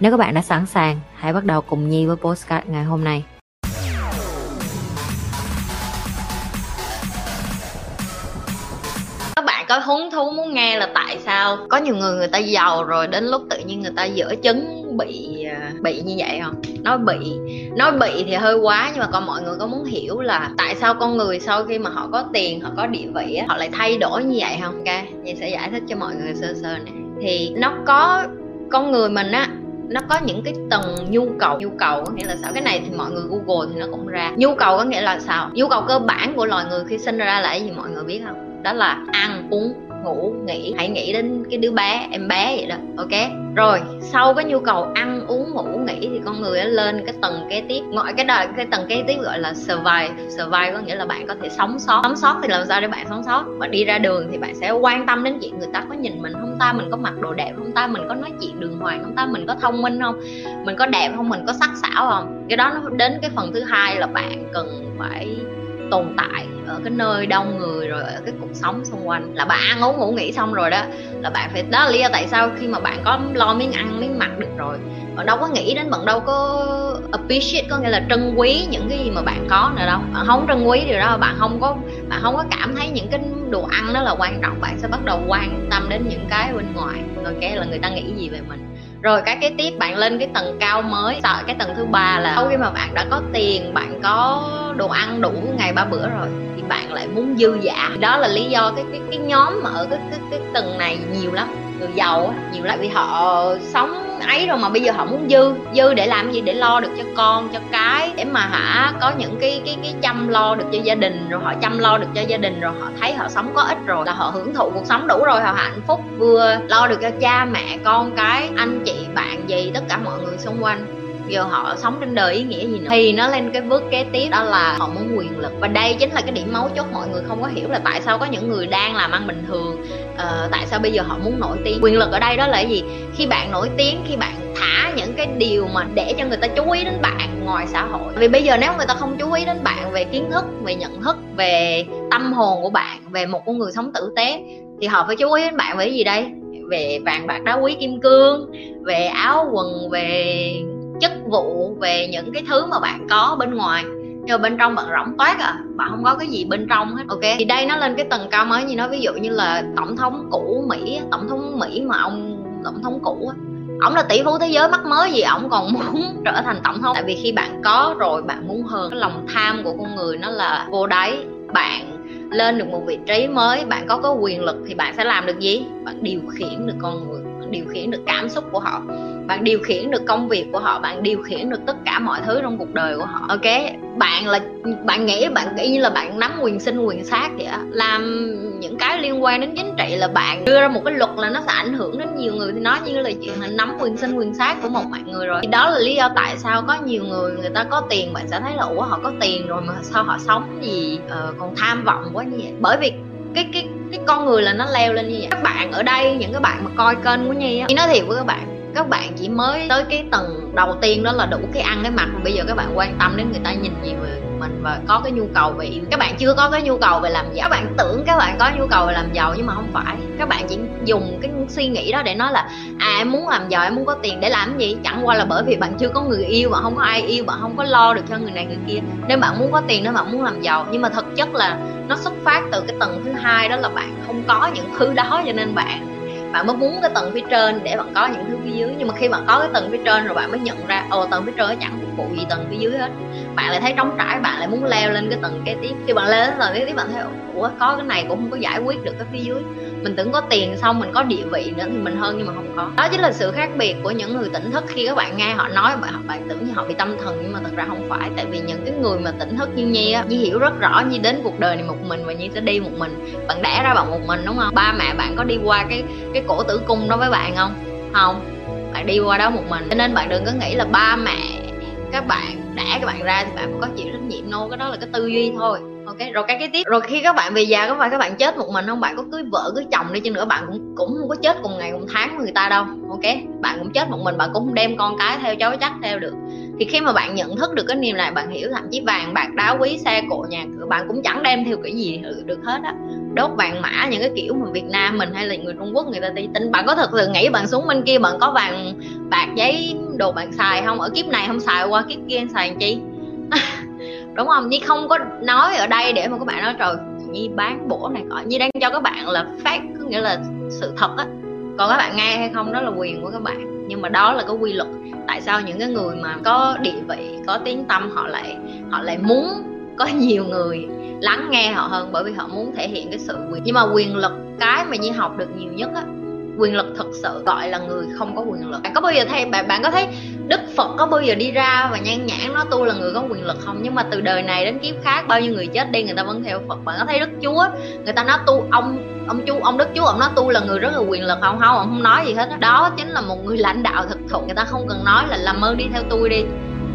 Nếu các bạn đã sẵn sàng, hãy bắt đầu cùng Nhi với postcard ngày hôm nay. các bạn có hứng thú muốn nghe là tại sao có nhiều người người ta giàu rồi đến lúc tự nhiên người ta dở chứng bị à, bị như vậy không? Nói bị nói bị thì hơi quá nhưng mà còn mọi người có muốn hiểu là tại sao con người sau khi mà họ có tiền họ có địa vị họ lại thay đổi như vậy không? Ok Nhi sẽ giải thích cho mọi người sơ sơ này thì nó có con người mình á nó có những cái tầng nhu cầu nhu cầu có nghĩa là sao? Cái này thì mọi người google thì nó cũng ra. Nhu cầu có nghĩa là sao? Nhu cầu cơ bản của loài người khi sinh ra là cái gì mọi người biết không? Đó là ăn, uống, ngủ, nghỉ. Hãy nghĩ đến cái đứa bé, em bé vậy đó. Ok? Rồi, sau cái nhu cầu ăn uống, ngủ, nghỉ thì con người lên cái tầng kế tiếp. Gọi cái đời, cái tầng kế tiếp gọi là survive. Survive có nghĩa là bạn có thể sống sót. Sống sót thì làm sao để bạn sống sót? Bạn đi ra đường thì bạn sẽ quan tâm đến chuyện người ta có nhìn mình không ta? Mình có mặc đồ đẹp không ta? Mình có nói chuyện đường hoàng không ta? Mình có thông minh không? Mình có đẹp không? Mình có sắc sảo không? Cái đó nó đến cái phần thứ hai là bạn cần phải tồn tại ở cái nơi đông người rồi ở cái cuộc sống xung quanh. Là bạn ăn uống, ngủ, nghỉ xong rồi đó, là bạn phải, đó là lý do tại sao khi mà bạn có lo miếng ăn, miếng mặc được rồi bạn đâu có nghĩ đến bạn đâu có appreciate có nghĩa là trân quý những cái gì mà bạn có nữa đâu. Bạn không trân quý điều đó bạn không có bạn không có cảm thấy những cái đồ ăn đó là quan trọng. Bạn sẽ bắt đầu quan tâm đến những cái bên ngoài. Rồi cái là người ta nghĩ gì về mình. Rồi cái kế tiếp bạn lên cái tầng cao mới. Sợ cái tầng thứ ba là sau khi mà bạn đã có tiền bạn có đồ ăn đủ ngày ba bữa rồi thì bạn lại muốn dư giả đó là lý do cái cái cái nhóm mà ở cái cái, cái tầng này nhiều lắm. Người giàu nhiều lắm. Vì họ sống ấy rồi mà bây giờ họ muốn dư dư để làm gì? Để lo được cho con, cho cái, để mà hả có những cái cái cái chăm lo được cho gia đình, rồi họ chăm lo được cho gia đình, rồi họ thấy họ sống có ích rồi, là họ hưởng thụ cuộc sống đủ rồi, họ hạnh phúc, vừa lo được cho cha mẹ, con cái, anh chị, bạn gì, tất cả mọi người xung quanh. Giờ họ sống trên đời ý nghĩa gì nữa? Thì nó lên cái bước kế tiếp, đó là họ muốn quyền lực. Và đây chính là cái điểm mấu chốt, mọi người không có hiểu là tại sao có những người đang làm ăn bình thường uh, tại sao bây giờ họ muốn nổi tiếng? Quyền lực ở đây đó là cái gì? Khi bạn nổi tiếng khi bạn thả những cái điều mà để cho người ta chú ý đến bạn ngoài xã hội. Vì bây giờ nếu người ta không chú ý đến bạn về kiến thức về nhận thức về tâm hồn của bạn về một con người sống tử tế thì họ phải chú ý đến bạn về cái gì đây? Về vàng bạc đá quý kim cương về áo quần về chức vụ về những cái thứ mà bạn có bên ngoài nhưng mà bên trong bạn rỗng toát à bạn không có cái gì bên trong hết. Ok, thì đây nó lên cái tầng cao mới như nói ví dụ như là tổng thống cũ mỹ tổng thống mỹ mà ông, tổng thống cũ ổng là tỷ phú thế giới mắc mới gì, ổng còn muốn trở thành tổng thống. Tại vì khi bạn có rồi, bạn muốn hơn, cái lòng tham của con người nó là vô đáy. Bạn lên được một vị trí mới, bạn có có quyền lực thì bạn sẽ làm được gì? Bạn điều khiển được con người, bạn điều khiển được cảm xúc của họ bạn điều khiển được công việc của họ bạn điều khiển được tất cả mọi thứ trong cuộc đời của họ. Ok? Bạn là bạn nghĩ bạn nghĩ như là bạn nắm quyền sinh quyền sát vậy á. Làm những cái liên quan đến chính trị là bạn đưa ra một cái luật là nó sẽ ảnh hưởng đến nhiều người. Thì nói như là chuyện là nắm quyền sinh quyền sát của một mọi người rồi. Thì đó là lý do tại sao có nhiều người người ta có tiền bạn sẽ thấy là ủa họ có tiền rồi mà sao họ sống gì ờ, còn tham vọng quá như vậy? Bởi vì cái cái cái con người là nó leo lên như vậy. Các bạn ở đây những cái bạn mà coi kênh của nhi á nói thiệt với các bạn các bạn chỉ mới tới cái tầng đầu tiên đó là đủ cái ăn cái mặc mà bây giờ các bạn quan tâm đến người ta nhìn gì về mình và có cái nhu cầu về yêu. Các bạn chưa có cái nhu cầu về làm giàu. Các bạn tưởng các bạn có nhu cầu về làm giàu nhưng mà không phải. Các bạn chỉ dùng cái suy nghĩ đó để nói là à em muốn làm giàu, em muốn có tiền để làm gì? Chẳng qua là bởi vì bạn chưa có người yêu, bạn không có ai yêu, bạn không có lo được cho người này người kia. Nên bạn muốn có tiền nên bạn muốn làm giàu. Nhưng mà thực chất là nó xuất phát từ cái tầng thứ hai đó là bạn không có những thứ đó cho nên bạn bạn mới muốn cái tầng phía trên để bạn có những thứ phía dưới. Nhưng mà khi bạn có cái tầng phía trên rồi bạn mới nhận ra, ồ, tầng phía trên chẳng phục vụ gì tầng phía dưới hết. Bạn lại thấy trống trải, bạn lại muốn leo lên cái tầng kế tiếp. Khi bạn leo lên tầng kế tiếp, bạn thấy, ủa, có cái này cũng không có giải quyết được cái phía dưới mình tưởng có tiền xong mình có địa vị nữa thì mình hơn nhưng mà không có. Đó chính là sự khác biệt của những người tỉnh thức khi các bạn nghe họ nói, bạn bạn tưởng như họ bị tâm thần nhưng mà thật ra không phải. Tại vì những cái người mà tỉnh thức như nhi á, nhi hiểu rất rõ nhi đến cuộc đời này một mình và nhi sẽ đi một mình. Bạn đẻ ra bạn một mình đúng không? Ba mẹ bạn có đi qua cái cái cổ tử cung đó với bạn không? Không. Bạn đi qua đó một mình. Cho nên bạn đừng có nghĩ là ba mẹ các bạn đẻ các bạn ra thì bạn có chịu trách nhiệm. Nô cái đó là cái tư duy thôi ok, rồi cái cái tiếp. Rồi khi các bạn về già, có phải các bạn chết một mình không? Bạn có cưới vợ, cưới chồng đi chăng nữa, bạn cũng cũng không có chết cùng ngày, cùng tháng với người ta đâu. Ok, bạn cũng chết một mình, bạn cũng không đem con cái theo cháu chắc theo được. Thì khi mà bạn nhận thức được cái niềm này bạn hiểu thậm chí vàng, bạc, đá quý, xe, cộ, nhà cửa, bạn cũng chẳng đem theo cái gì được hết á. Đốt vàng mã, những cái kiểu mà Việt Nam mình hay là người Trung Quốc người ta đi tin bạn có thật sự nghĩ bạn xuống bên kia, bạn có vàng bạc giấy đồ bạn xài không? Ở kiếp này không xài qua kiếp kia, xài làm chi? đúng không? Nhi không có nói ở đây để mà các bạn nói, trời, Nhi bán bổ này cọ Nhi đang cho các bạn là phát, có nghĩa là sự thật á. Còn các bạn nghe hay không, đó là quyền của các bạn. Nhưng mà đó là cái quy luật. Tại sao những cái người mà có địa vị, có tiếng tâm họ lại họ lại muốn có nhiều người lắng nghe họ hơn bởi vì họ muốn thể hiện cái sự quyền. Nhưng mà quyền lực cái mà Nhi học được nhiều nhất á quyền lực thực sự gọi là người không có quyền lực. Bạn có bao giờ thấy bạn bạn có thấy đức phật có bao giờ đi ra và nhan nhãn nói tôi là người có quyền lực không? Nhưng mà từ đời này đến kiếp khác bao nhiêu người chết đi người ta vẫn theo phật. Bạn có thấy đức chúa người ta nói tu ông ông chú ông đức chúa ông nói tu là người rất là quyền lực không? Không ông không nói gì hết đó, đó chính là một người lãnh đạo thực thụ. Người ta không cần nói là làm ơn đi theo tôi đi.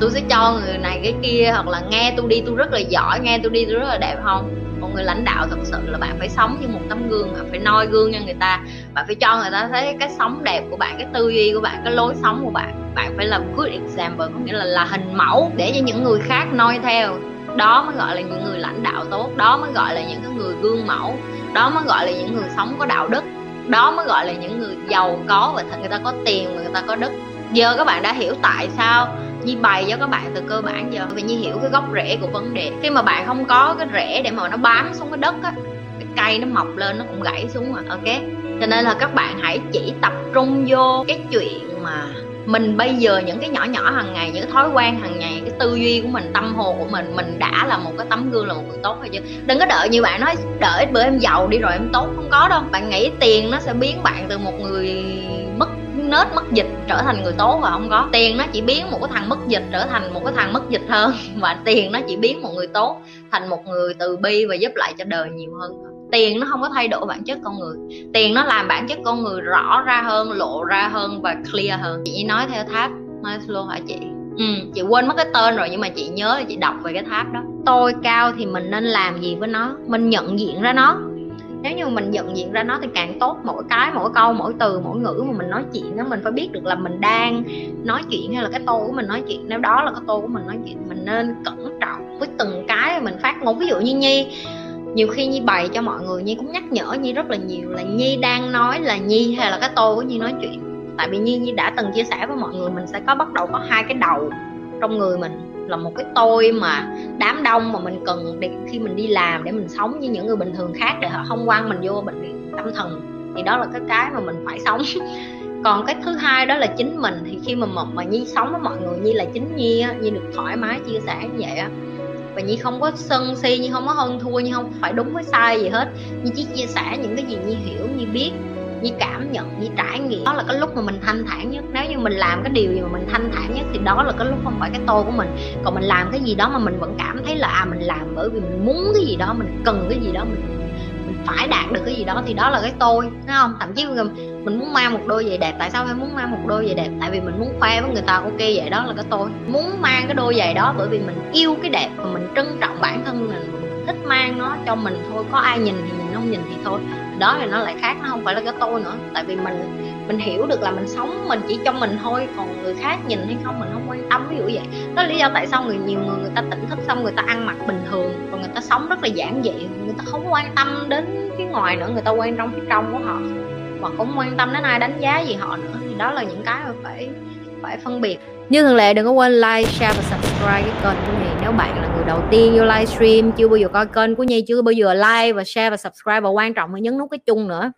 Tôi sẽ cho người này cái kia hoặc là nghe tôi đi tôi rất là giỏi nghe tôi đi tôi rất là đẹp không? Một người lãnh đạo thật sự là bạn phải sống như một tấm gương bạn phải noi gương cho người ta. Bạn phải cho người ta thấy cái sống đẹp của bạn, cái tư duy của bạn, cái lối sống của bạn. Bạn phải làm good example, có nghĩa là là hình mẫu để cho những người khác noi theo. Đó mới gọi là những người lãnh đạo tốt, đó mới gọi là những người gương mẫu, đó mới gọi là những người sống có đạo đức, đó mới gọi là những người giàu có và người ta có tiền và người ta có đức giờ các bạn đã hiểu tại sao Nhi bày cho các bạn từ cơ bản giờ vì Nhi hiểu cái gốc rễ của vấn đề. Khi mà bạn không có cái rễ để mà nó bám xuống cái đất á, cái cây nó mọc lên nó cũng gãy xuống mà ok? Cho nên là các bạn hãy chỉ tập trung vô cái chuyện mà mình bây giờ, những cái nhỏ nhỏ hàng ngày, những cái thói quen hàng ngày, cái tư duy của mình, tâm hồn của mình mình đã là một cái tấm gương, là một người tốt hay chưa đừng có đợi như bạn nói, đợi bữa em giàu đi rồi em tốt. Không có đâu. Bạn nghĩ tiền nó sẽ biến bạn từ một người nết mất dịch trở thành người tốt và không có. Tiền nó chỉ biến một cái thằng mất dịch trở thành một cái thằng mất dịch hơn. Và tiền nó chỉ biến một người tốt thành một người từ bi và giúp lại cho đời nhiều hơn. Tiền nó không có thay đổi bản chất con người. Tiền nó làm bản chất con người rõ ra hơn, lộ ra hơn và clear hơn. Chị nói theo tháp Maslow hả chị? Ừ chị quên mất cái tên rồi nhưng mà chị nhớ là chị đọc về cái tháp đó. Tôi cao thì mình nên làm gì với nó? Mình nhận diện ra nó nếu như mình nhận diện ra nó thì càng tốt, mỗi cái, mỗi câu, mỗi từ, mỗi ngữ mà mình nói chuyện đó mình phải biết được là mình đang nói chuyện hay là cái tô của mình nói chuyện. Nếu đó là cái tô của mình nói chuyện mình nên cẩn trọng với từng cái mình phát ngôn. Ví dụ như nhi, nhiều khi nhi bày cho mọi người, nhi cũng nhắc nhở nhi rất là nhiều là nhi đang nói là nhi hay là cái tô của nhi nói chuyện. Tại vì nhi nhi đã từng chia sẻ với mọi người, mình sẽ có bắt đầu có hai cái đầu trong người mình là một cái tôi mà đám đông mà mình cần để khi mình đi làm để mình sống như những người bình thường khác để họ không quan mình vô bệnh viện tâm thần. Thì đó là cái cái mà mình phải sống. Còn cái thứ hai đó là chính mình. Thì khi mà mà, mà nhi sống với mọi người nhi là chính nhi á nhi được thoải mái chia sẻ như vậy á. Và nhi không có sân si nhi không có hơn thua nhi không phải đúng với sai gì hết. Nhi chỉ chia sẻ những cái gì nhi hiểu nhi biết như cảm nhận như trải nghiệm. Đó là cái lúc mà mình thanh thản nhất. Nếu như mình làm cái điều gì mà mình thanh thản nhất thì đó là cái lúc không phải cái tôi của mình. Còn mình làm cái gì đó mà mình vẫn cảm thấy là à mình làm bởi vì mình muốn cái gì đó, mình cần cái gì đó, mình mình phải đạt được cái gì đó thì đó là cái tôi thấy không? Thậm chí mình muốn mang một đôi giày đẹp. Tại sao phải muốn mang một đôi giày đẹp? Tại vì mình muốn khoe với người ta, ok, vậy đó là cái tôi. Muốn mang cái đôi giày đó bởi vì mình yêu cái đẹp và mình trân trọng bản thân mình. Mình thích mang nó cho mình thôi. Có ai nhìn thì nhìn, không nhìn thì thôi đó thì nó lại khác nó không phải là cái tôi nữa. Tại vì mình mình hiểu được là mình sống mình chỉ cho mình thôi còn người khác nhìn hay không mình không quan tâm ví dụ vậy. Đó là lý do tại sao người nhiều người người ta tỉnh thức xong người ta ăn mặc bình thường còn người ta sống rất là giản dị. Người ta không quan tâm đến phía ngoài nữa người ta quan trong phía trong của họ. Và cũng quan tâm đến ai đánh giá gì họ nữa thì đó là những cái mà phải phải phân biệt. Như thường lệ đừng có quên like, share và subscribe cái kênh của mình. Nếu bạn là người đầu tiên vô livestream, Chưa bao giờ coi kênh của Nhi, Chưa bao giờ like và share và subscribe, Và quan trọng là nhấn nút cái chung nữa.